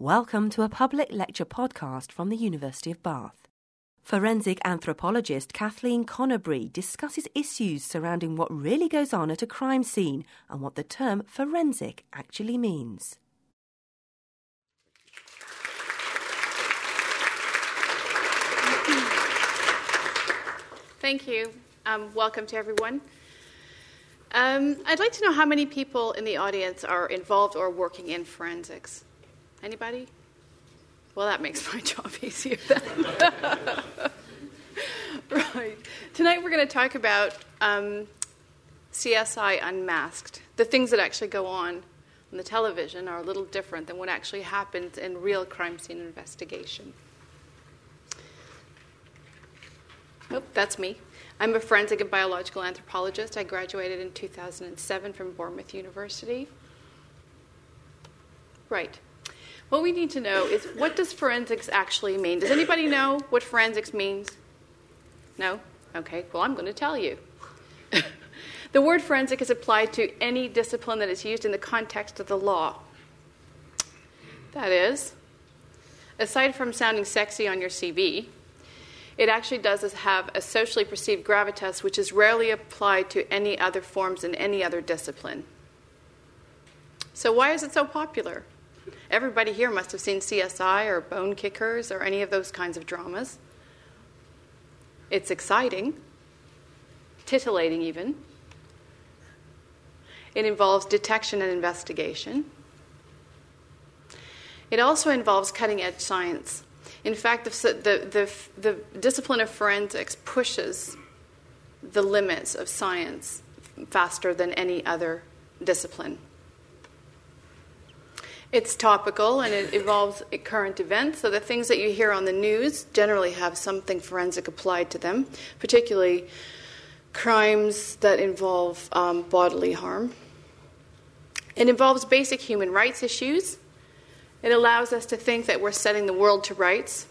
Welcome to a public lecture podcast from the University of Bath. Forensic anthropologist Kathleen Connerbury discusses issues surrounding what really goes on at a crime scene and what the term forensic actually means. Thank you. Um, welcome to everyone. Um, I'd like to know how many people in the audience are involved or working in forensics. Anybody? Well, that makes my job easier then. right. Tonight we're going to talk about um, CSI Unmasked. The things that actually go on on the television are a little different than what actually happens in real crime scene investigation. Oh, that's me. I'm a forensic and biological anthropologist. I graduated in 2007 from Bournemouth University. Right. What we need to know is what does forensics actually mean? Does anybody know what forensics means? No? Okay, well, I'm going to tell you. the word forensic is applied to any discipline that is used in the context of the law. That is, aside from sounding sexy on your CV, it actually does have a socially perceived gravitas which is rarely applied to any other forms in any other discipline. So, why is it so popular? Everybody here must have seen CSI or Bonekickers or any of those kinds of dramas. It's exciting, titillating even. It involves detection and investigation. It also involves cutting edge science. In fact, the, the, the, the discipline of forensics pushes the limits of science faster than any other discipline. It's topical and it involves current events. So the things that you hear on the news generally have something forensic applied to them, particularly crimes that involve um, bodily harm. It involves basic human rights issues. It allows us to think that we're setting the world to rights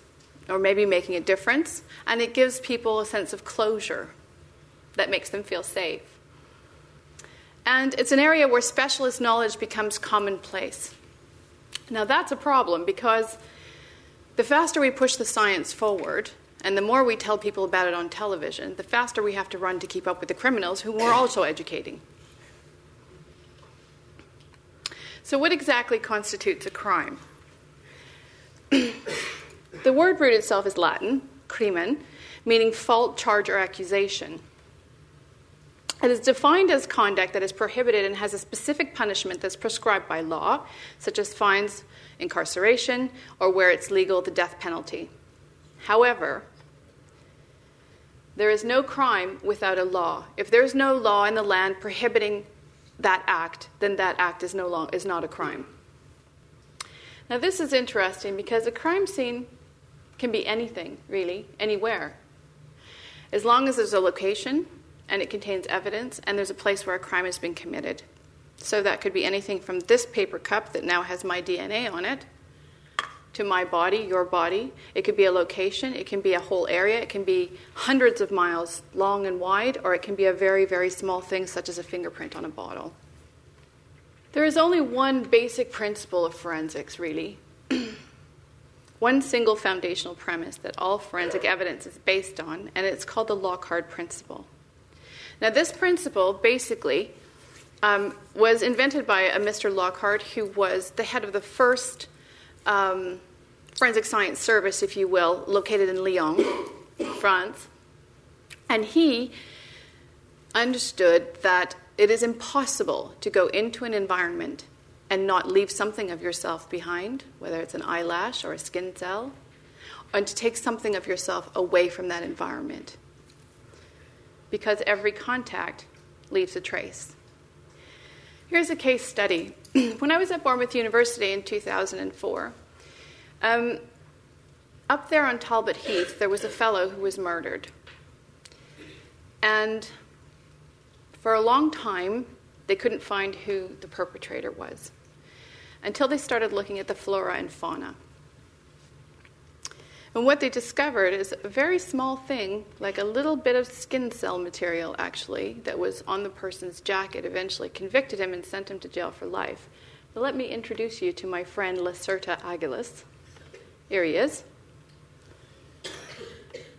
or maybe making a difference. And it gives people a sense of closure that makes them feel safe. And it's an area where specialist knowledge becomes commonplace. Now, that's a problem because the faster we push the science forward, and the more we tell people about it on television, the faster we have to run to keep up with the criminals who we're also educating. So, what exactly constitutes a crime? the word root itself is Latin, crimen, meaning fault, charge, or accusation. It is defined as conduct that is prohibited and has a specific punishment that's prescribed by law, such as fines, incarceration, or where it's legal, the death penalty. However, there is no crime without a law. If there's no law in the land prohibiting that act, then that act is, no long, is not a crime. Now, this is interesting because a crime scene can be anything, really, anywhere. As long as there's a location, and it contains evidence, and there's a place where a crime has been committed. So that could be anything from this paper cup that now has my DNA on it to my body, your body. It could be a location, it can be a whole area, it can be hundreds of miles long and wide, or it can be a very, very small thing such as a fingerprint on a bottle. There is only one basic principle of forensics, really. one single foundational premise that all forensic evidence is based on, and it's called the Locard principle. Now, this principle basically um, was invented by a Mr. Locard, who was the head of the first um, forensic science service, if you will, located in Lyon, France. And he understood that it is impossible to go into an environment and not leave something of yourself behind, whether it's an eyelash or a skin cell, and to take something of yourself away from that environment because every contact leaves a trace. Here's a case study. when I was at Bournemouth University in 2004, um, up there on Talbot Heath, there was a fellow who was murdered. And for a long time, they couldn't find who the perpetrator was until they started looking at the flora and fauna. And what they discovered is a very small thing, like a little bit of skin cell material, actually, that was on the person's jacket, eventually convicted him and sent him to jail for life. But let me introduce you to my friend Lacerta agilis. Here he is.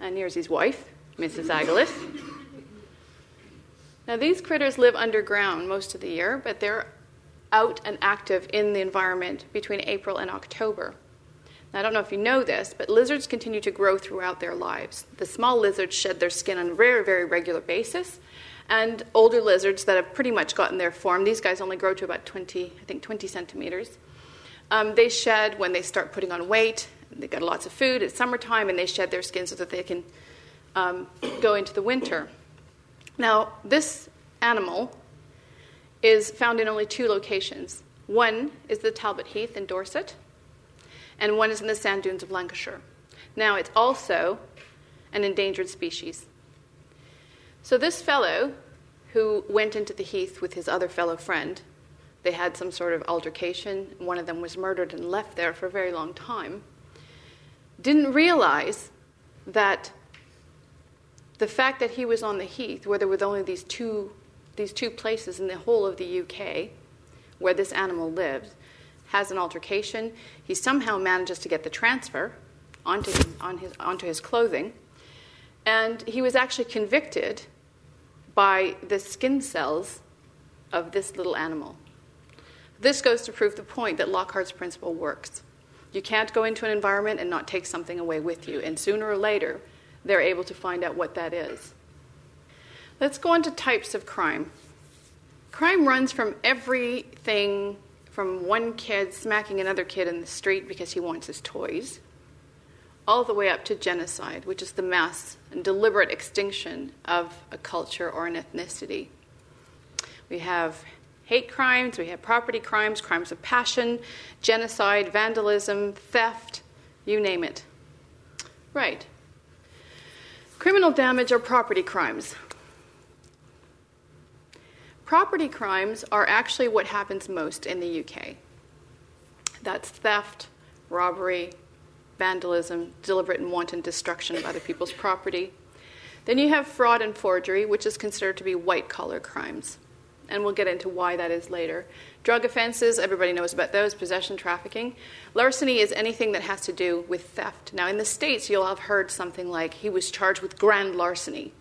And here's his wife, Mrs. Agilis. Now, these critters live underground most of the year, but they're out and active in the environment between April and October. I don't know if you know this, but lizards continue to grow throughout their lives. The small lizards shed their skin on a very, very regular basis, and older lizards that have pretty much gotten their form, these guys only grow to about 20, I think 20 centimeters. Um, they shed when they start putting on weight. They've got lots of food. It's summertime, and they shed their skin so that they can um, go into the winter. Now, this animal is found in only two locations. One is the Talbot Heath in Dorset, and one is in the sand dunes of Lancashire. Now, it's also an endangered species. So, this fellow who went into the heath with his other fellow friend, they had some sort of altercation. One of them was murdered and left there for a very long time. Didn't realize that the fact that he was on the heath, where there were only these two, these two places in the whole of the UK where this animal lives, has an altercation. He somehow manages to get the transfer onto his, on his, onto his clothing. And he was actually convicted by the skin cells of this little animal. This goes to prove the point that Locard's principle works. You can't go into an environment and not take something away with you, and sooner or later, they're able to find out what that is. Let's go on to types of crime. Crime runs from everything from one kid smacking another kid in the street because he wants his toys, all the way up to genocide, which is the mass and deliberate extinction of a culture or an ethnicity. We have hate crimes, we have property crimes, crimes of passion, genocide, vandalism, theft, you name it. Right. Criminal damage or property crimes. Property crimes are actually what happens most in the UK. That's theft, robbery, vandalism, deliberate and wanton destruction of other people's property. Then you have fraud and forgery, which is considered to be white collar crimes. And we'll get into why that is later. Drug offenses, everybody knows about those, possession, trafficking. Larceny is anything that has to do with theft. Now, in the States, you'll have heard something like he was charged with grand larceny,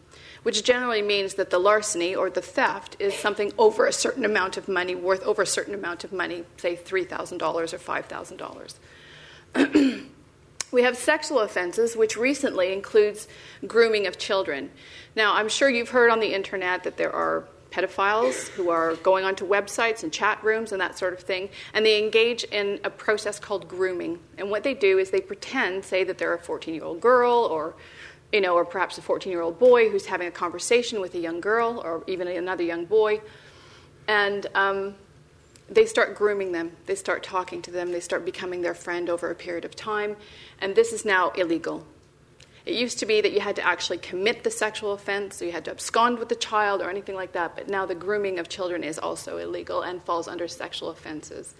which generally means that the larceny or the theft is something over a certain amount of money, worth over a certain amount of money, say $3,000 or $5,000. we have sexual offenses, which recently includes grooming of children. Now, I'm sure you've heard on the internet that there are pedophiles who are going onto websites and chat rooms and that sort of thing, and they engage in a process called grooming. And what they do is they pretend, say that they're a 14 year old girl or you know, or perhaps a 14 year old boy who's having a conversation with a young girl or even another young boy. And um, they start grooming them, they start talking to them, they start becoming their friend over a period of time. And this is now illegal. It used to be that you had to actually commit the sexual offense, so you had to abscond with the child or anything like that, but now the grooming of children is also illegal and falls under sexual offenses.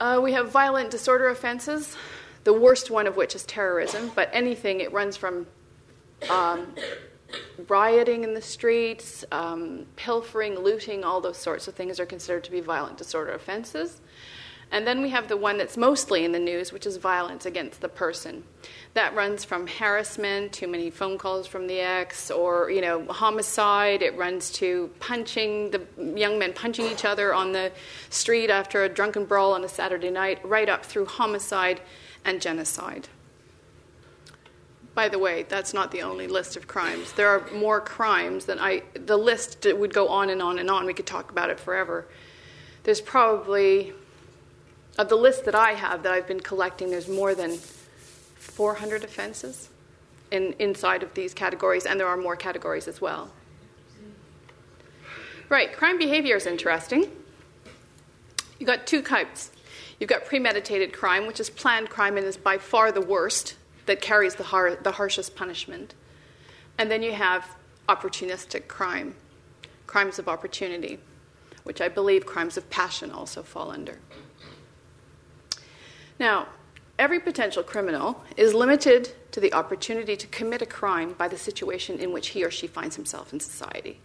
Uh, we have violent disorder offenses, the worst one of which is terrorism, but anything, it runs from um, rioting in the streets, um, pilfering, looting, all those sorts of things are considered to be violent disorder offenses. And then we have the one that's mostly in the news, which is violence against the person. That runs from harassment, too many phone calls from the ex, or you know, homicide. It runs to punching the young men punching each other on the street after a drunken brawl on a Saturday night, right up through homicide and genocide. By the way, that's not the only list of crimes. There are more crimes than I. The list would go on and on and on. We could talk about it forever. There's probably of the list that I have that I've been collecting, there's more than 400 offenses in, inside of these categories, and there are more categories as well. Right, crime behavior is interesting. You've got two types. You've got premeditated crime, which is planned crime and is by far the worst, that carries the, har- the harshest punishment. And then you have opportunistic crime, crimes of opportunity, which I believe crimes of passion also fall under. Now, every potential criminal is limited to the opportunity to commit a crime by the situation in which he or she finds himself in society.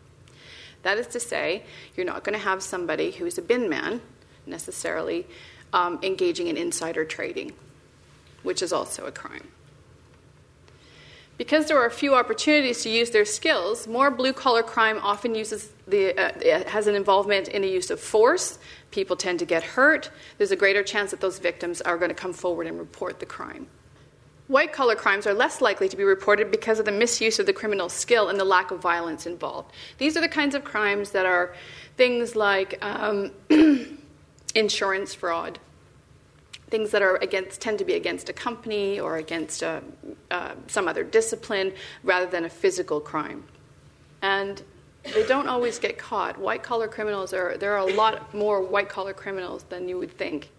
That is to say, you're not going to have somebody who's a bin man necessarily um, engaging in insider trading, which is also a crime. Because there are few opportunities to use their skills, more blue collar crime often uses the, uh, has an involvement in the use of force. People tend to get hurt. There's a greater chance that those victims are going to come forward and report the crime. White collar crimes are less likely to be reported because of the misuse of the criminal skill and the lack of violence involved. These are the kinds of crimes that are things like um, insurance fraud, things that are against tend to be against a company or against a, uh, some other discipline rather than a physical crime. And they don't always get caught. White collar criminals are there are a lot more white collar criminals than you would think.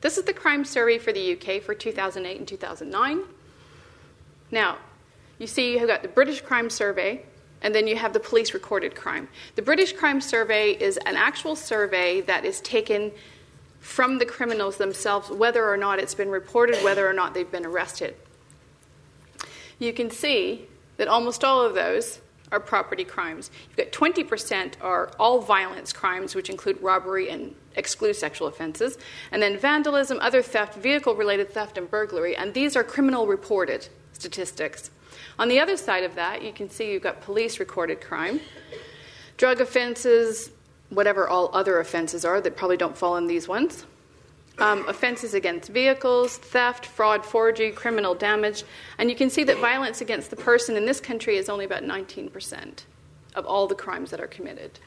This is the crime survey for the uk for 2008 and 2009 now you see you've got the british crime survey and then you have the police recorded crime the british crime survey is an actual survey that is taken from the criminals themselves, whether or not it's been reported, whether or not they've been arrested. You can see that almost all of those are property crimes. You've got 20% are all violence crimes, which include robbery and exclude sexual offenses, and then vandalism, other theft, vehicle related theft, and burglary, and these are criminal reported statistics. On the other side of that, you can see you've got police recorded crime, drug offenses, whatever all other offenses are that probably don't fall in these ones. Um, offenses against vehicles, theft, fraud, forgery, criminal damage. And you can see that violence against the person in this country is only about 19% of all the crimes that are committed.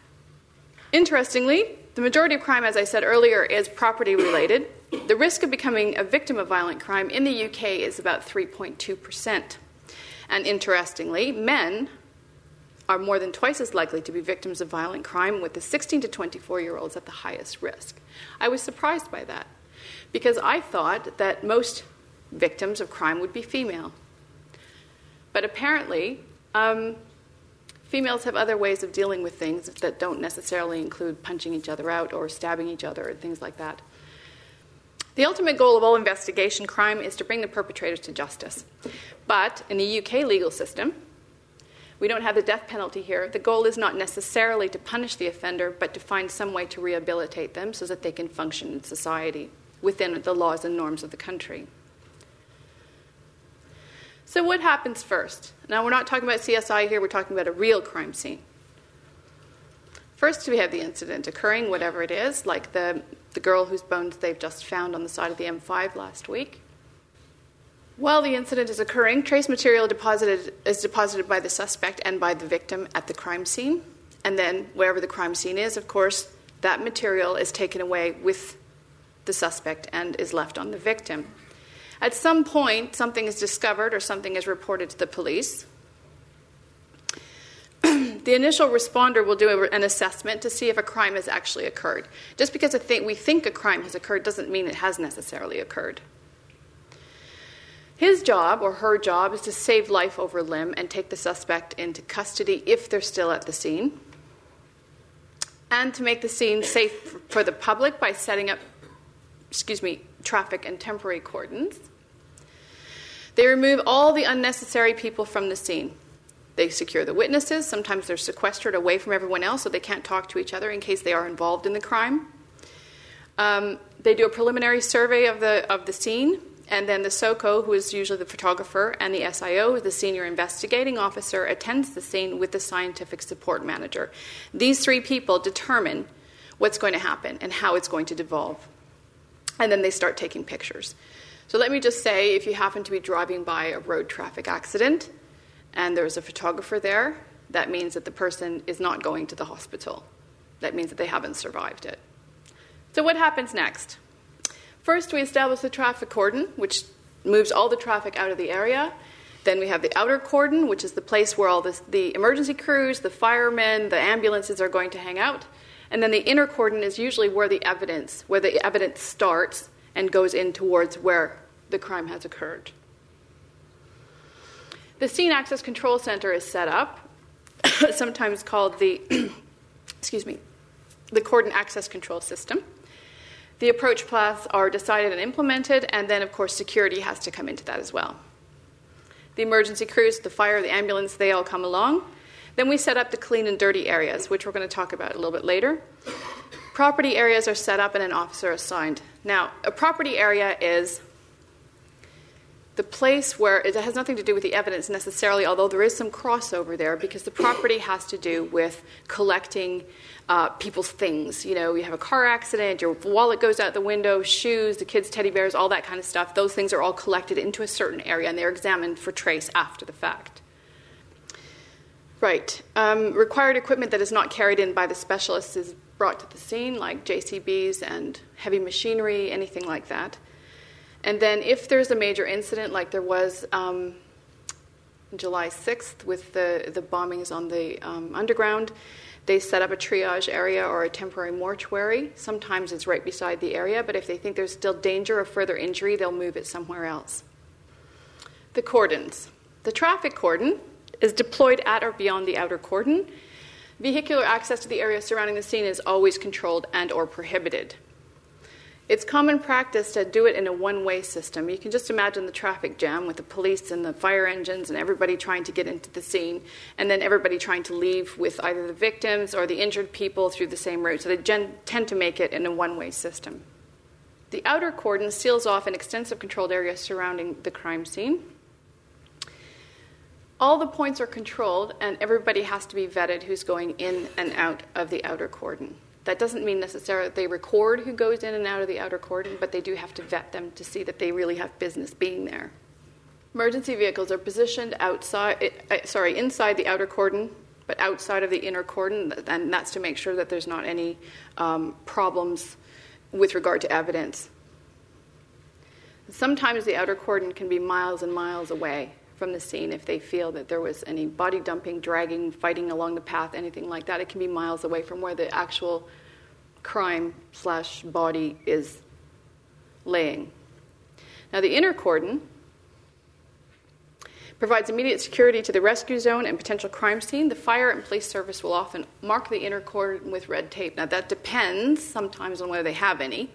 Interestingly, the majority of crime, as I said earlier, is property related. The risk of becoming a victim of violent crime in the UK is about 3.2%. And interestingly, men are more than twice as likely to be victims of violent crime, with the 16 to 24 year olds at the highest risk. I was surprised by that because I thought that most victims of crime would be female. But apparently, um, females have other ways of dealing with things that don't necessarily include punching each other out or stabbing each other and things like that. The ultimate goal of all investigation crime is to bring the perpetrators to justice. But in the UK legal system, we don't have the death penalty here. The goal is not necessarily to punish the offender, but to find some way to rehabilitate them so that they can function in society within the laws and norms of the country. So, what happens first? Now, we're not talking about CSI here, we're talking about a real crime scene. First, we have the incident occurring, whatever it is, like the, the girl whose bones they've just found on the side of the M5 last week. While the incident is occurring, trace material deposited, is deposited by the suspect and by the victim at the crime scene. And then, wherever the crime scene is, of course, that material is taken away with the suspect and is left on the victim. At some point, something is discovered or something is reported to the police. the initial responder will do an assessment to see if a crime has actually occurred. Just because we think a crime has occurred doesn't mean it has necessarily occurred. His job or her job is to save life over limb and take the suspect into custody if they're still at the scene, and to make the scene safe for the public by setting up, excuse me, traffic and temporary cordons. They remove all the unnecessary people from the scene. They secure the witnesses. Sometimes they're sequestered away from everyone else so they can't talk to each other in case they are involved in the crime. Um, they do a preliminary survey of the, of the scene and then the SOCO, who is usually the photographer, and the SIO, the senior investigating officer, attends the scene with the scientific support manager. These three people determine what's going to happen and how it's going to devolve. And then they start taking pictures. So let me just say if you happen to be driving by a road traffic accident and there's a photographer there, that means that the person is not going to the hospital. That means that they haven't survived it. So, what happens next? First, we establish the traffic cordon, which moves all the traffic out of the area. Then we have the outer cordon, which is the place where all this, the emergency crews, the firemen, the ambulances are going to hang out. And then the inner cordon is usually where the evidence, where the evidence starts and goes in towards where the crime has occurred. The scene access control center is set up, sometimes called the excuse me, the cordon access control system. The approach paths are decided and implemented, and then, of course, security has to come into that as well. The emergency crews, the fire, the ambulance, they all come along. Then we set up the clean and dirty areas, which we're going to talk about a little bit later. Property areas are set up and an officer assigned. Now, a property area is the place where it has nothing to do with the evidence necessarily, although there is some crossover there because the property has to do with collecting uh, people's things. You know, you have a car accident, your wallet goes out the window, shoes, the kids' teddy bears, all that kind of stuff. Those things are all collected into a certain area and they're examined for trace after the fact. Right. Um, required equipment that is not carried in by the specialists is brought to the scene, like JCBs and heavy machinery, anything like that. And then, if there's a major incident, like there was um, July 6th with the, the bombings on the um, underground, they set up a triage area or a temporary mortuary. Sometimes it's right beside the area, but if they think there's still danger of further injury, they'll move it somewhere else. The cordons. The traffic cordon is deployed at or beyond the outer cordon. Vehicular access to the area surrounding the scene is always controlled and or prohibited. It's common practice to do it in a one way system. You can just imagine the traffic jam with the police and the fire engines and everybody trying to get into the scene, and then everybody trying to leave with either the victims or the injured people through the same route. So they gen- tend to make it in a one way system. The outer cordon seals off an extensive controlled area surrounding the crime scene. All the points are controlled, and everybody has to be vetted who's going in and out of the outer cordon. That doesn't mean necessarily they record who goes in and out of the outer cordon, but they do have to vet them to see that they really have business being there. Emergency vehicles are positioned outside, uh, sorry, inside the outer cordon, but outside of the inner cordon, and that's to make sure that there's not any um, problems with regard to evidence. Sometimes the outer cordon can be miles and miles away from the scene if they feel that there was any body dumping, dragging, fighting along the path, anything like that. It can be miles away from where the actual crime slash body is laying. Now, the inner cordon provides immediate security to the rescue zone and potential crime scene. The fire and police service will often mark the inner cordon with red tape. Now, that depends sometimes on whether they have any.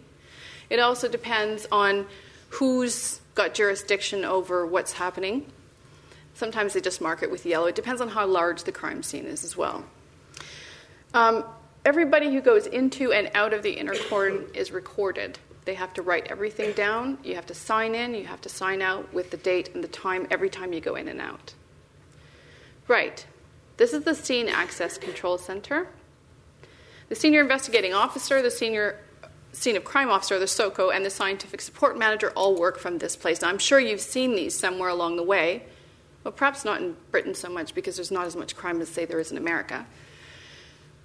It also depends on who's got jurisdiction over what's happening. Sometimes they just mark it with yellow. It depends on how large the crime scene is as well. Um, everybody who goes into and out of the inner cordon is recorded. They have to write everything down. You have to sign in. You have to sign out with the date and the time every time you go in and out. Right. This is the Scene Access Control Center. The senior investigating officer, the senior scene of crime officer, the SOCO, and the scientific support manager all work from this place. Now, I'm sure you've seen these somewhere along the way. Well, perhaps not in Britain so much because there's not as much crime as, say, there is in America.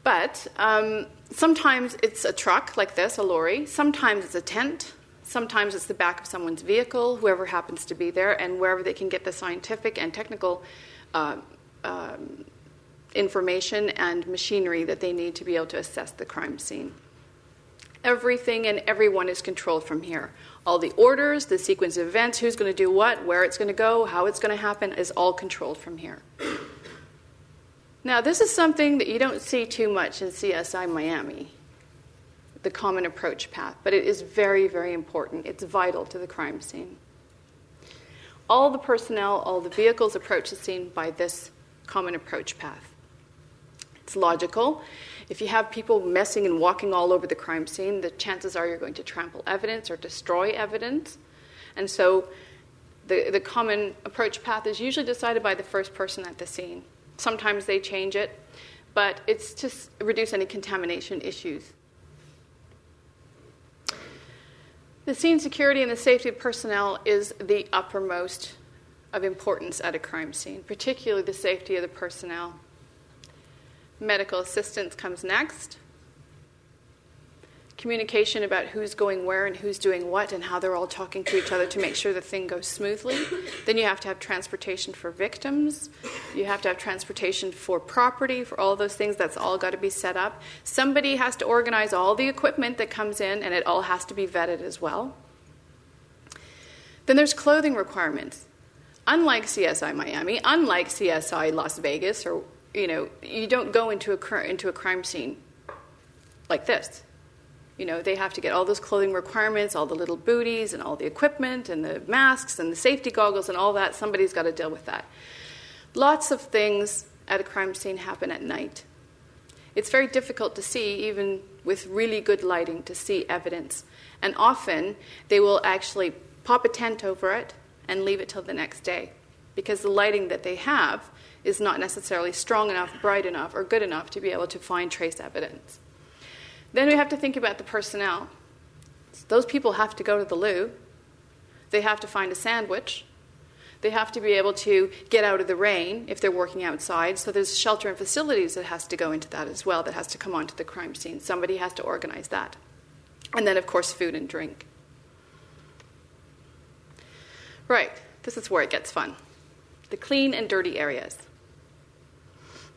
But um, sometimes it's a truck like this, a lorry. Sometimes it's a tent. Sometimes it's the back of someone's vehicle, whoever happens to be there, and wherever they can get the scientific and technical uh, um, information and machinery that they need to be able to assess the crime scene. Everything and everyone is controlled from here. All the orders, the sequence of events, who's going to do what, where it's going to go, how it's going to happen, is all controlled from here. Now, this is something that you don't see too much in CSI Miami, the common approach path, but it is very, very important. It's vital to the crime scene. All the personnel, all the vehicles approach the scene by this common approach path. It's logical. If you have people messing and walking all over the crime scene, the chances are you're going to trample evidence or destroy evidence. And so the, the common approach path is usually decided by the first person at the scene. Sometimes they change it, but it's to reduce any contamination issues. The scene security and the safety of personnel is the uppermost of importance at a crime scene, particularly the safety of the personnel. Medical assistance comes next. Communication about who's going where and who's doing what and how they're all talking to each other to make sure the thing goes smoothly. Then you have to have transportation for victims. You have to have transportation for property, for all those things. That's all got to be set up. Somebody has to organize all the equipment that comes in, and it all has to be vetted as well. Then there's clothing requirements. Unlike CSI Miami, unlike CSI Las Vegas or you know, you don't go into a into a crime scene like this. You know, they have to get all those clothing requirements, all the little booties, and all the equipment, and the masks, and the safety goggles, and all that. Somebody's got to deal with that. Lots of things at a crime scene happen at night. It's very difficult to see, even with really good lighting to see evidence. And often they will actually pop a tent over it and leave it till the next day because the lighting that they have is not necessarily strong enough, bright enough, or good enough to be able to find trace evidence. Then we have to think about the personnel. So those people have to go to the loo, they have to find a sandwich, they have to be able to get out of the rain if they're working outside. So there's shelter and facilities that has to go into that as well, that has to come onto the crime scene. Somebody has to organize that. And then, of course, food and drink. Right, this is where it gets fun the clean and dirty areas.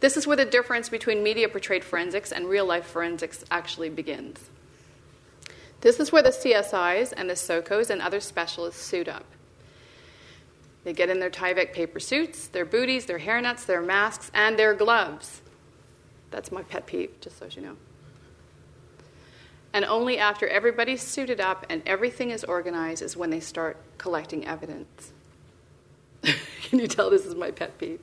This is where the difference between media portrayed forensics and real life forensics actually begins. This is where the CSIs and the SOCOs and other specialists suit up. They get in their Tyvek paper suits, their booties, their hairnets, their masks, and their gloves. That's my pet peeve, just so you know. And only after everybody's suited up and everything is organized is when they start collecting evidence. Can you tell this is my pet peeve?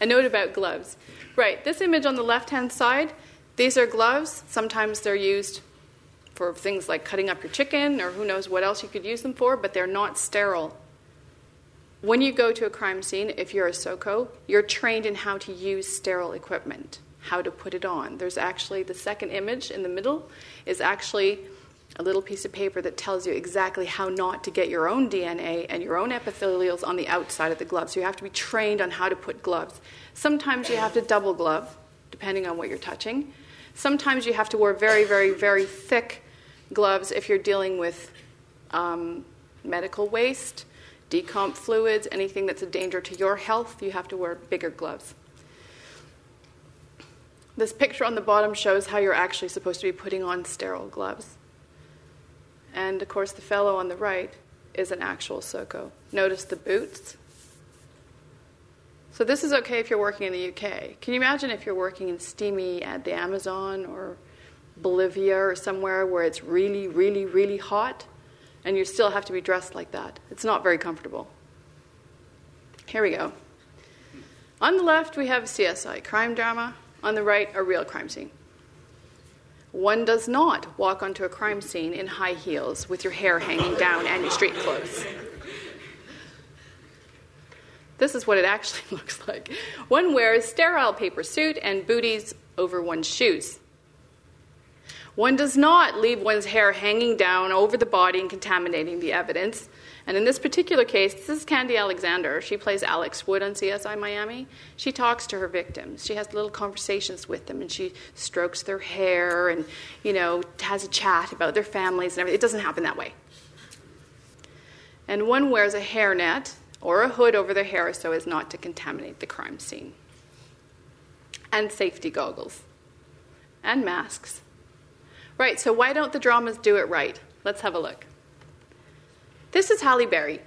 A note about gloves. Right, this image on the left hand side, these are gloves. Sometimes they're used for things like cutting up your chicken or who knows what else you could use them for, but they're not sterile. When you go to a crime scene, if you're a SOCO, you're trained in how to use sterile equipment, how to put it on. There's actually the second image in the middle is actually a little piece of paper that tells you exactly how not to get your own DNA and your own epithelials on the outside of the gloves. So you have to be trained on how to put gloves. Sometimes you have to double glove, depending on what you're touching. Sometimes you have to wear very, very, very thick gloves if you're dealing with um, medical waste decomp fluids, anything that's a danger to your health, you have to wear bigger gloves. This picture on the bottom shows how you're actually supposed to be putting on sterile gloves. And of course, the fellow on the right is an actual SOCO. Notice the boots. So, this is okay if you're working in the UK. Can you imagine if you're working in steamy at the Amazon or Bolivia or somewhere where it's really, really, really hot? and you still have to be dressed like that. It's not very comfortable. Here we go. On the left, we have CSI, crime drama. On the right, a real crime scene. One does not walk onto a crime scene in high heels with your hair hanging down and your street clothes. This is what it actually looks like. One wears sterile paper suit and booties over one's shoes. One does not leave one's hair hanging down over the body and contaminating the evidence. And in this particular case, this is Khandi Alexander. She plays Alex Wood on CSI Miami. She talks to her victims. She has little conversations with them, and she strokes their hair and, you know, has a chat about their families and everything. It doesn't happen that way. And one wears a hairnet or a hood over their hair so as not to contaminate the crime scene. And safety goggles. And masks Right, so why don't the dramas do it right? Let's have a look. This is Halle Berry.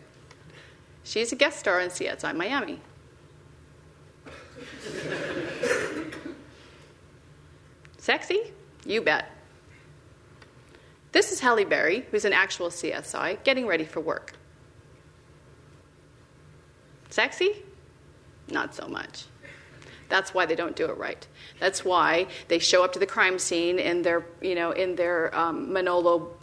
She's a guest star on CSI Miami. Sexy? You bet. This is Halle Berry, who's an actual CSI, getting ready for work. Sexy? Not so much. That's why they don't do it right. That's why they show up to the crime scene in their, you know, in their um, Manolo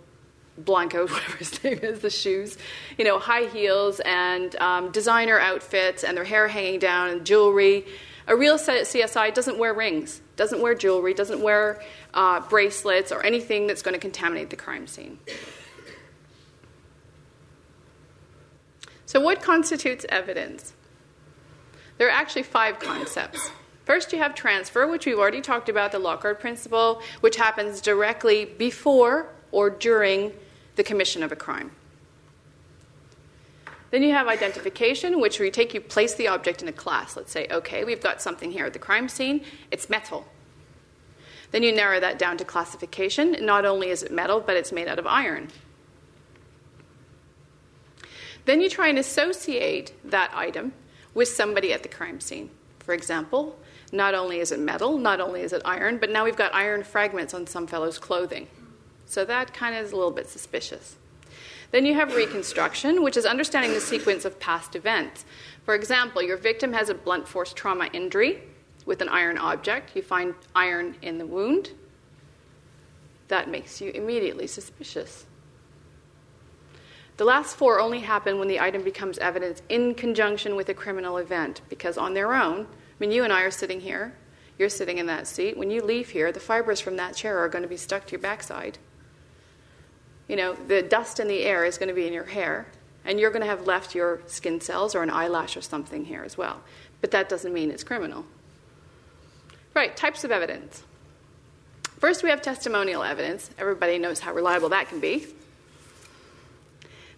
Blahnik, whatever his name is, the shoes, you know, high heels and um, designer outfits and their hair hanging down and jewelry. A real CSI doesn't wear rings, doesn't wear jewelry, doesn't wear uh, bracelets or anything that's going to contaminate the crime scene. So, what constitutes evidence? There are actually five concepts. First, you have transfer, which we've already talked about, the Locard principle, which happens directly before or during the commission of a crime. Then you have identification, which we take you place the object in a class. Let's say, okay, we've got something here at the crime scene, it's metal. Then you narrow that down to classification. Not only is it metal, but it's made out of iron. Then you try and associate that item with somebody at the crime scene. For example, not only is it metal, not only is it iron, but now we've got iron fragments on some fellow's clothing. So that kind of is a little bit suspicious. Then you have reconstruction, which is understanding the sequence of past events. For example, your victim has a blunt force trauma injury with an iron object. You find iron in the wound. that makes you immediately suspicious. The last four only happen when the item becomes evidence in conjunction with a criminal event, because on their own, I mean, you and I are sitting here, you're sitting in that seat. When you leave here, the fibers from that chair are going to be stuck to your backside. You know, the dust in the air is going to be in your hair, and you're going to have left your skin cells or an eyelash or something here as well. But that doesn't mean it's criminal. Right, types of evidence. First, we have testimonial evidence. Everybody knows how reliable that can be.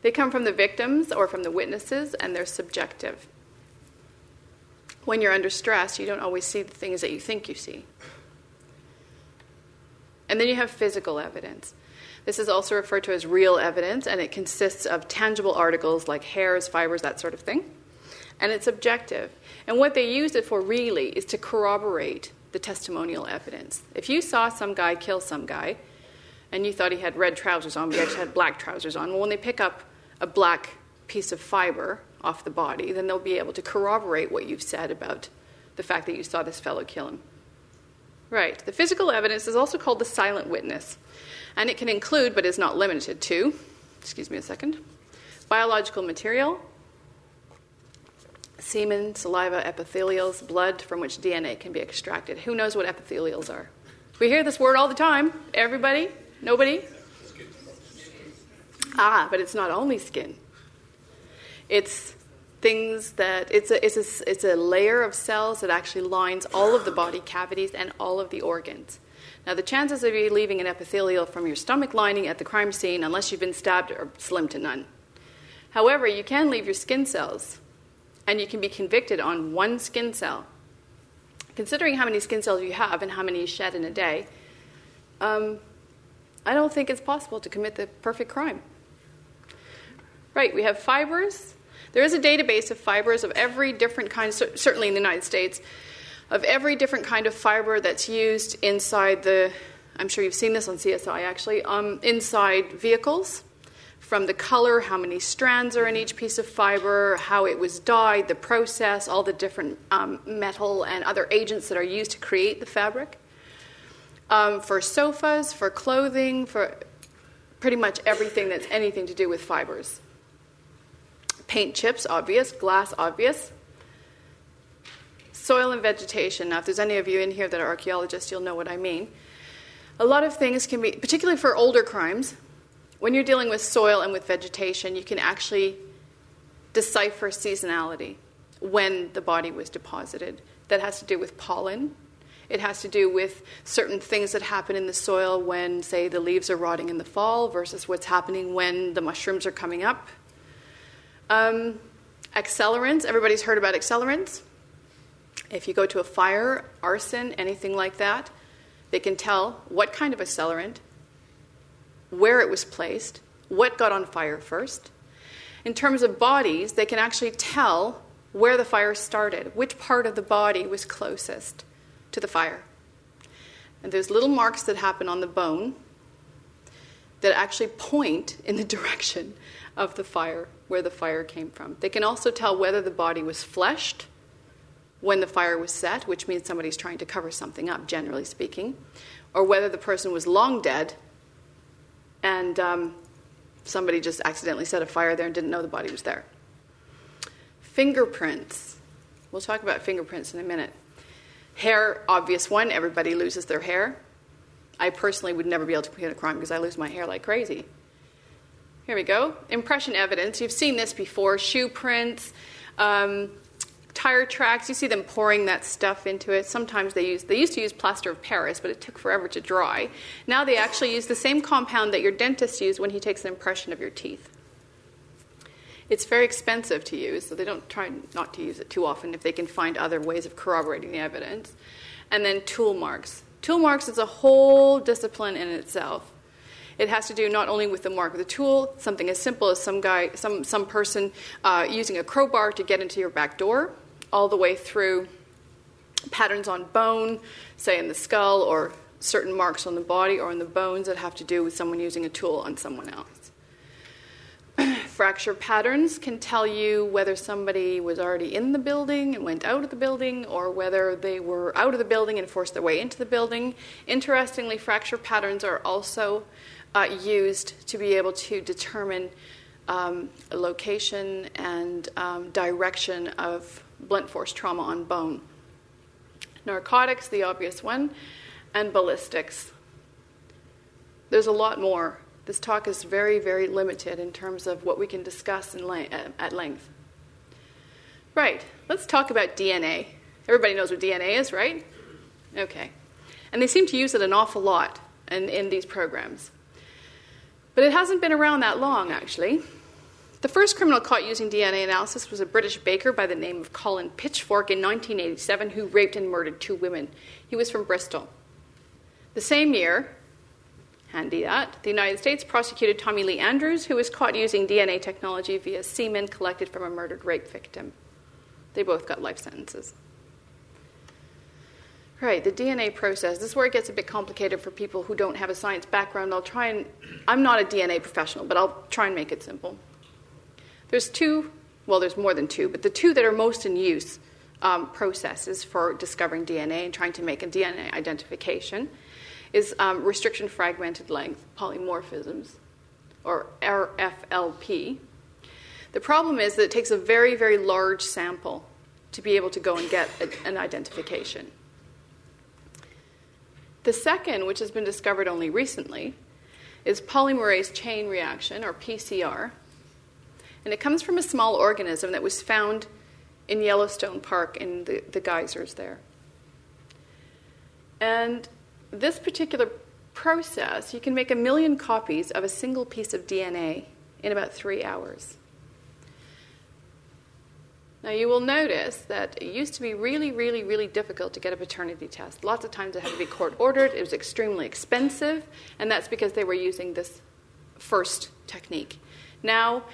They come from the victims or from the witnesses, and they're subjective. When you're under stress, you don't always see the things that you think you see. And then you have physical evidence. This is also referred to as real evidence, and it consists of tangible articles like hairs, fibers, that sort of thing. And it's objective. And what they use it for really is to corroborate the testimonial evidence. If you saw some guy kill some guy, and you thought he had red trousers on, but he actually had black trousers on, well, when they pick up a black piece of fiber off the body, then they'll be able to corroborate what you've said about the fact that you saw this fellow kill him. Right. The physical evidence is also called the silent witness, and it can include, but is not limited to, excuse me a second, biological material, semen, saliva, epithelials, blood from which DNA can be extracted. Who knows what epithelials are? We hear this word all the time. Everybody? Nobody? Ah, but it's not only skin. It's things that it's a, it's a, it's a layer of cells that actually lines all of the body cavities and all of the organs. Now, the chances of you leaving an epithelial from your stomach lining at the crime scene, unless you've been stabbed, are slim to none. However, you can leave your skin cells, and you can be convicted on one skin cell. Considering how many skin cells you have and how many you shed in a day, um, I don't think it's possible to commit the perfect crime. Right, we have fibers. There is a database of fibers of every different kind, certainly in the United States, of every different kind of fiber that's used inside the, I'm sure you've seen this on CSI actually, um, inside vehicles. From the color, how many strands are in each piece of fiber, how it was dyed, the process, all the different um, metal and other agents that are used to create the fabric. Um, for sofas, for clothing, for pretty much everything that's anything to do with fibers. Paint chips, obvious. Glass, obvious. Soil and vegetation. Now, if there's any of you in here that are archaeologists, you'll know what I mean. A lot of things can be, particularly for older crimes, when you're dealing with soil and with vegetation, you can actually decipher seasonality when the body was deposited. That has to do with pollen. It has to do with certain things that happen in the soil when, say, the leaves are rotting in the fall versus what's happening when the mushrooms are coming up. Um, accelerants, everybody's heard about accelerants. If you go to a fire, arson, anything like that, they can tell what kind of accelerant, where it was placed, what got on fire first. In terms of bodies, they can actually tell where the fire started, which part of the body was closest to the fire. And there's little marks that happen on the bone that actually point in the direction of the fire, where the fire came from. They can also tell whether the body was fleshed when the fire was set, which means somebody's trying to cover something up, generally speaking, or whether the person was long dead and um, somebody just accidentally set a fire there and didn't know the body was there. Fingerprints. We'll talk about fingerprints in a minute. Hair, obvious one, everybody loses their hair. I personally would never be able to commit a crime because I lose my hair like crazy. Here we go. Impression evidence. You've seen this before shoe prints, um, tire tracks. You see them pouring that stuff into it. Sometimes they use, they used to use plaster of Paris, but it took forever to dry. Now they actually use the same compound that your dentist uses when he takes an impression of your teeth. It's very expensive to use, so they don't try not to use it too often if they can find other ways of corroborating the evidence. And then tool marks. Tool marks is a whole discipline in itself. It has to do not only with the mark of the tool, something as simple as some guy, some, some person uh, using a crowbar to get into your back door, all the way through patterns on bone, say in the skull, or certain marks on the body or on the bones that have to do with someone using a tool on someone else. fracture patterns can tell you whether somebody was already in the building and went out of the building, or whether they were out of the building and forced their way into the building. Interestingly, fracture patterns are also uh, used to be able to determine um, location and um, direction of blunt force trauma on bone. Narcotics, the obvious one, and ballistics. There's a lot more. This talk is very, very limited in terms of what we can discuss le- uh, at length. Right, let's talk about DNA. Everybody knows what DNA is, right? Okay. And they seem to use it an awful lot in, in these programs. But it hasn't been around that long, actually. The first criminal caught using DNA analysis was a British baker by the name of Colin Pitchfork in 1987 who raped and murdered two women. He was from Bristol. The same year, handy that, the United States prosecuted Tommy Lee Andrews, who was caught using DNA technology via semen collected from a murdered rape victim. They both got life sentences. Right, the DNA process. This is where it gets a bit complicated for people who don't have a science background. I'll try and, I'm not a DNA professional, but I'll try and make it simple. There's two, well, there's more than two, but the two that are most in use um, processes for discovering DNA and trying to make a DNA identification is um, restriction fragmented length polymorphisms, or RFLP. The problem is that it takes a very, very large sample to be able to go and get a, an identification. The second, which has been discovered only recently, is polymerase chain reaction, or PCR, and it comes from a small organism that was found in Yellowstone Park in the, the geysers there. And this particular process, you can make a million copies of a single piece of DNA in about three hours. Now, you will notice that it used to be really, really, really difficult to get a paternity test. Lots of times it had to be court ordered, it was extremely expensive, and that's because they were using this first technique. Now,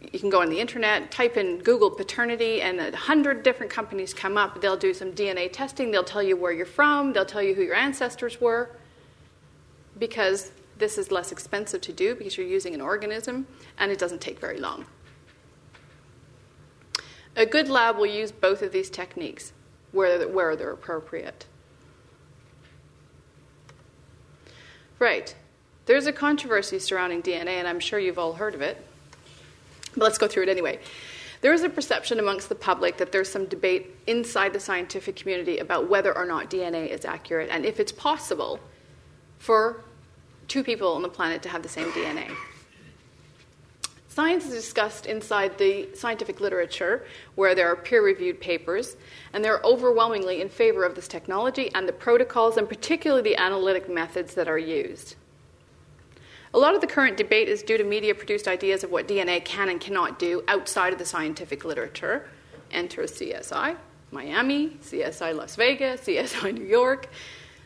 you can go on the internet, type in Google paternity, and a hundred different companies come up. They'll do some DNA testing, they'll tell you where you're from, they'll tell you who your ancestors were, because this is less expensive to do because you're using an organism and it doesn't take very long. A good lab will use both of these techniques where, where they're appropriate. Right. There's a controversy surrounding DNA, and I'm sure you've all heard of it. But let's go through it anyway. There is a perception amongst the public that there's some debate inside the scientific community about whether or not DNA is accurate and if it's possible for two people on the planet to have the same DNA. Science is discussed inside the scientific literature where there are peer reviewed papers, and they're overwhelmingly in favor of this technology and the protocols, and particularly the analytic methods that are used. A lot of the current debate is due to media produced ideas of what DNA can and cannot do outside of the scientific literature. Enter CSI Miami, CSI Las Vegas, CSI New York.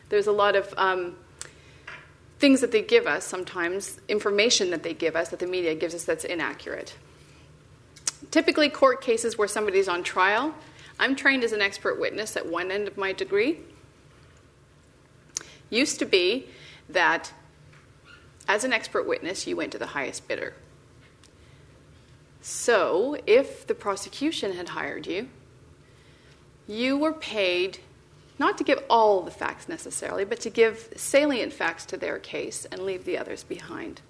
There's a lot of um, things that they give us sometimes, information that they give us that the media gives us that's inaccurate. Typically, court cases where somebody's on trial, I'm trained as an expert witness at one end of my degree. Used to be that as an expert witness, you went to the highest bidder. So, if the prosecution had hired you, you were paid not to give all the facts necessarily, but to give salient facts to their case and leave the others behind.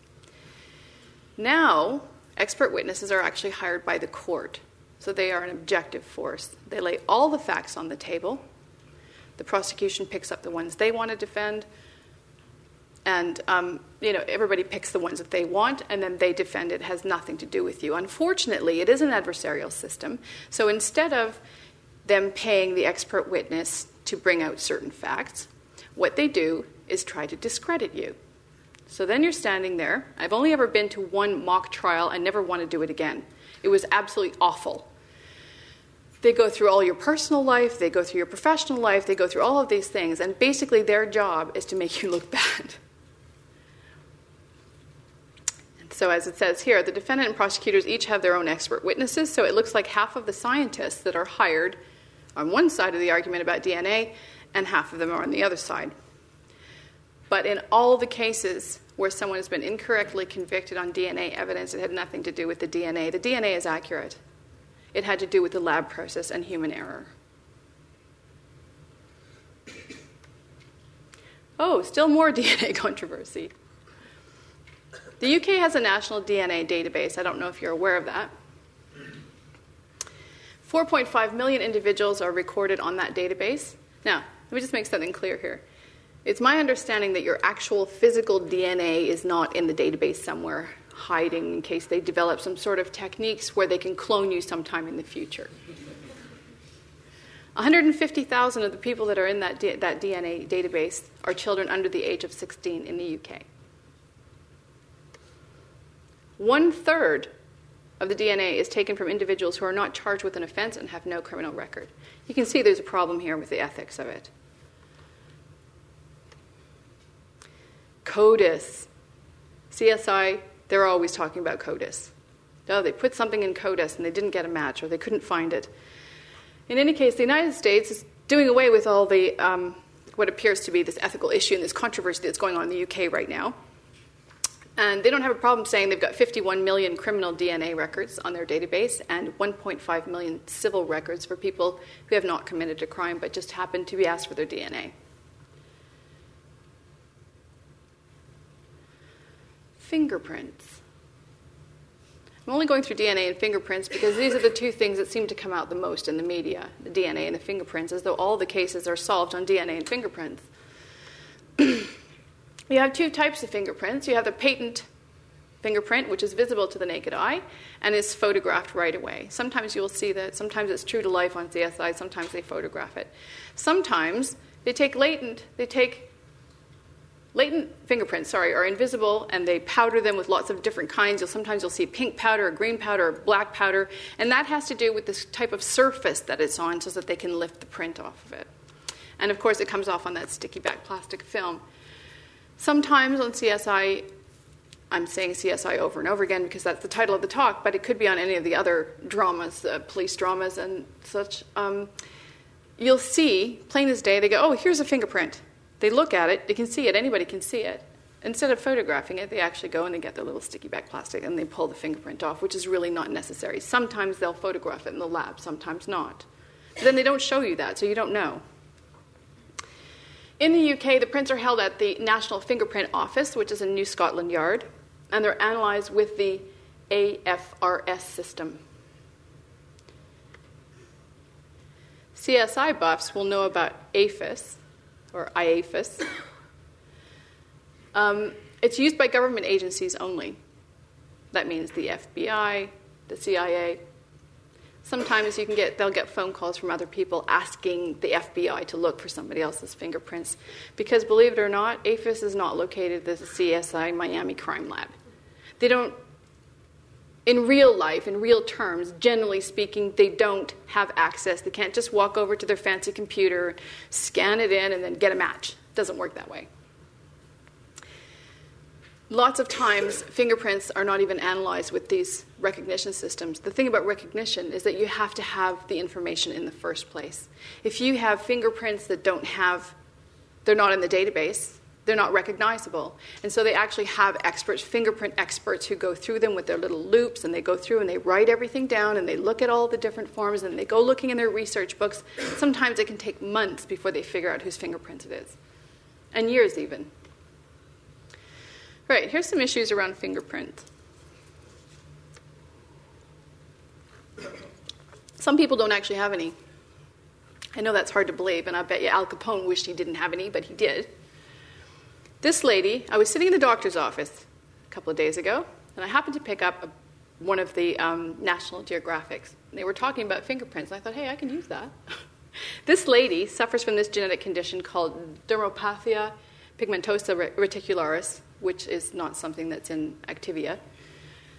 Now, expert witnesses are actually hired by the court, so they are an objective force. They lay all the facts on the table. The prosecution picks up the ones they want to defend, and um, you know everybody picks the ones that they want and then they defend it. has nothing to do with you. Unfortunately it is an adversarial system. So instead of them paying the expert witness to bring out certain facts what they do is try to discredit you. So then you're standing there. I've only ever been to one mock trial and never want to do it again. It was absolutely awful. They go through all your personal life, they go through your professional life, they go through all of these things, and basically their job is to make you look bad. So, as it says here, the defendant and prosecutors each have their own expert witnesses. So, it looks like half of the scientists that are hired on one side of the argument about DNA, and half of them are on the other side. But in all the cases where someone has been incorrectly convicted on DNA evidence that had nothing to do with the DNA. The DNA is accurate, it had to do with the lab process and human error. Oh, still more DNA controversy. The UK has a national DNA database. I don't know if you're aware of that. 4.5 million individuals are recorded on that database. Now, let me just make something clear here. It's my understanding that your actual physical DNA is not in the database somewhere hiding in case they develop some sort of techniques where they can clone you sometime in the future. 150,000 of the people that are in that, D- that DNA database are children under the age of 16 in the UK. One third of the DNA is taken from individuals who are not charged with an offense and have no criminal record. You can see there's a problem here with the ethics of it. CODIS. CSI, they're always talking about CODIS. Oh, they put something in CODIS and they didn't get a match or they couldn't find it. In any case, the United States is doing away with all the um, what appears to be this ethical issue and this controversy that's going on in the UK right now. And they don't have a problem saying they've got 51 million criminal DNA records on their database and 1.5 million civil records for people who have not committed a crime but just happened to be asked for their DNA. Fingerprints. I'm only going through DNA and fingerprints because these are the two things that seem to come out the most in the media the DNA and the fingerprints, as though all the cases are solved on DNA and fingerprints. You have two types of fingerprints. You have the patent fingerprint, which is visible to the naked eye and is photographed right away. Sometimes you'll see that. Sometimes it's true to life on CSI. Sometimes they photograph it. Sometimes they take latent. They take latent fingerprints. Sorry, are invisible, and they powder them with lots of different kinds. You'll sometimes you'll see pink powder, or green powder, or black powder, and that has to do with this type of surface that it's on, so that they can lift the print off of it. And of course, it comes off on that sticky back plastic film. Sometimes on CSI, I'm saying CSI over and over again because that's the title of the talk, but it could be on any of the other dramas, uh, police dramas and such. Um, you'll see, plain as day, they go, oh, here's a fingerprint. They look at it, they can see it, anybody can see it. Instead of photographing it, they actually go and they get their little sticky back plastic and they pull the fingerprint off, which is really not necessary. Sometimes they'll photograph it in the lab, sometimes not. But then they don't show you that, so you don't know. In the UK, the prints are held at the National Fingerprint Office, which is in New Scotland Yard, and they're analysed with the AFRS system. CSI buffs will know about AFIS, or IAFIS. Um, it's used by government agencies only. That means the FBI, the CIA, sometimes you can get they'll get phone calls from other people asking the FBI to look for somebody else's fingerprints. Because believe it or not AFIS is not located at the CSI Miami crime lab. They don't in real life in real terms generally speaking they don't have access. They can't just walk over to their fancy computer scan it in and then get a match. It doesn't work that way lots of times fingerprints are not even analyzed with these recognition systems. The thing about recognition is that you have to have the information in the first place. If you have fingerprints that don't have, they're not in the database, they're not recognizable. And so they actually have experts, fingerprint experts, who go through them with their little loupes and they go through and they write everything down and they look at all the different forms and they go looking in their research books. Sometimes it can take months before they figure out whose fingerprint it is, and years even. Right, here's some issues around fingerprints. Some people don't actually have any. I know that's hard to believe, and I bet you Al Capone wished he didn't have any, but he did. This lady, I was sitting in the doctor's office a couple of days ago, and I happened to pick up a, one of the um, National Geographics. They were talking about fingerprints, and I thought, hey, I can use that. this lady suffers from this genetic condition called dermatopathia pigmentosa reticularis, which is not something that's in Activia.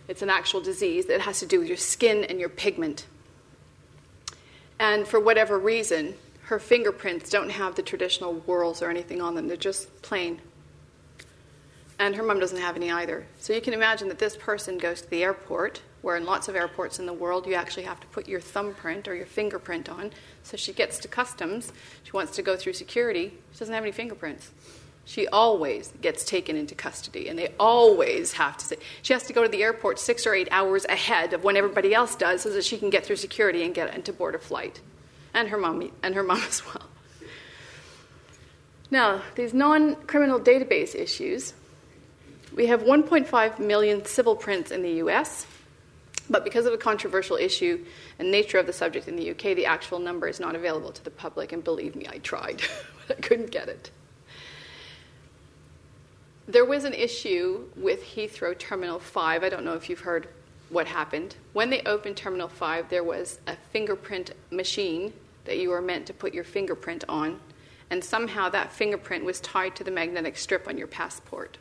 It's an actual disease that has to do with your skin and your pigment. And for whatever reason, her fingerprints don't have the traditional whorls or anything on them, they're just plain. And her mom doesn't have any either. So you can imagine that this person goes to the airport, where in lots of airports in the world you actually have to put your thumbprint or your fingerprint on. So she gets to customs, she wants to go through security, she doesn't have any fingerprints. She always gets taken into custody, and they always have to say she has to go to the airport six or eight hours ahead of when everybody else does, so that she can get through security and get into board a flight, and her mom and her mom as well. Now, these non-criminal database issues, we have 1.5 million civil prints in the U.S. But because of the controversial issue and nature of the subject in the UK, the actual number is not available to the public. And believe me, I tried, but I couldn't get it. There was an issue with Heathrow Terminal 5. I don't know if you've heard what happened. When they opened Terminal 5, there was a fingerprint machine that you were meant to put your fingerprint on, and somehow that fingerprint was tied to the magnetic strip on your passport.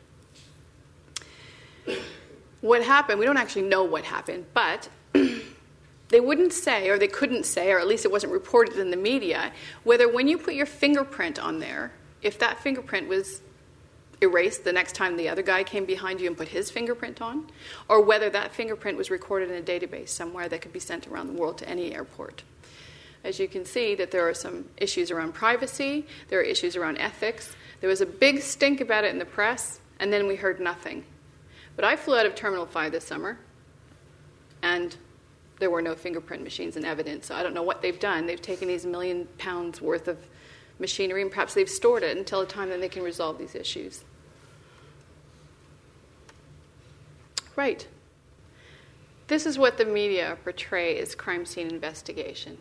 What happened, we don't actually know what happened, but they wouldn't say, or they couldn't say, or at least it wasn't reported in the media, whether when you put your fingerprint on there, if that fingerprint was erased the next time the other guy came behind you and put his fingerprint on, or whether that fingerprint was recorded in a database somewhere that could be sent around the world to any airport. As you can see, that there are some issues around privacy, there are issues around ethics. There was a big stink about it in the press, and then we heard nothing. But I flew out of Terminal 5 this summer, and there were no fingerprint machines in evidence. So I don't know what they've done. They've taken these million pounds worth of machinery, and perhaps they've stored it until a time that they can resolve these issues. Right. This is what the media portray as crime scene investigation.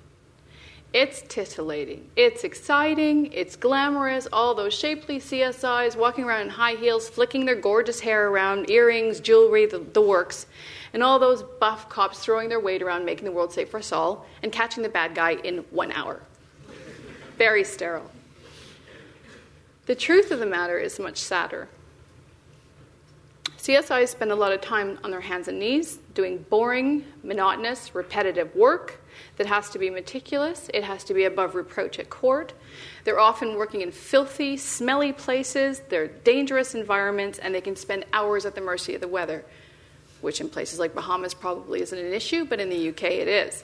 It's titillating. It's exciting. It's glamorous. All those shapely CSIs walking around in high heels, flicking their gorgeous hair around, earrings, jewelry, the, the works. And all those buff cops throwing their weight around, making the world safe for us all, and catching the bad guy in one hour. Very sterile. The truth of the matter is much sadder. CSIs spend a lot of time on their hands and knees doing boring, monotonous, repetitive work that has to be meticulous. It has to be above reproach at court. They're often working in filthy, smelly places. They're dangerous environments, and they can spend hours at the mercy of the weather, which in places like Bahamas probably isn't an issue, but in the UK it is.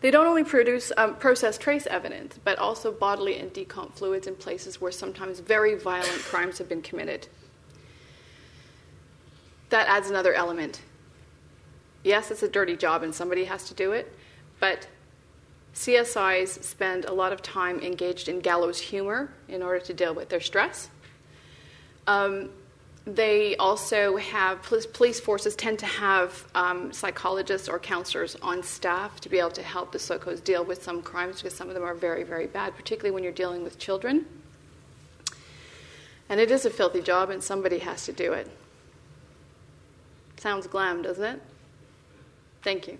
They don't only produce um, process trace evidence, but also bodily and decomp fluids in places where sometimes very violent crimes have been committed. That adds another element. Yes, it's a dirty job and somebody has to do it, but CSIs spend a lot of time engaged in gallows humor in order to deal with their stress. Um, they also have police forces tend to have um, psychologists or counselors on staff to be able to help the SOCOs deal with some crimes because some of them are very, very bad, particularly when you're dealing with children. And it is a filthy job, and somebody has to do it sounds glam, doesn't it? Thank you.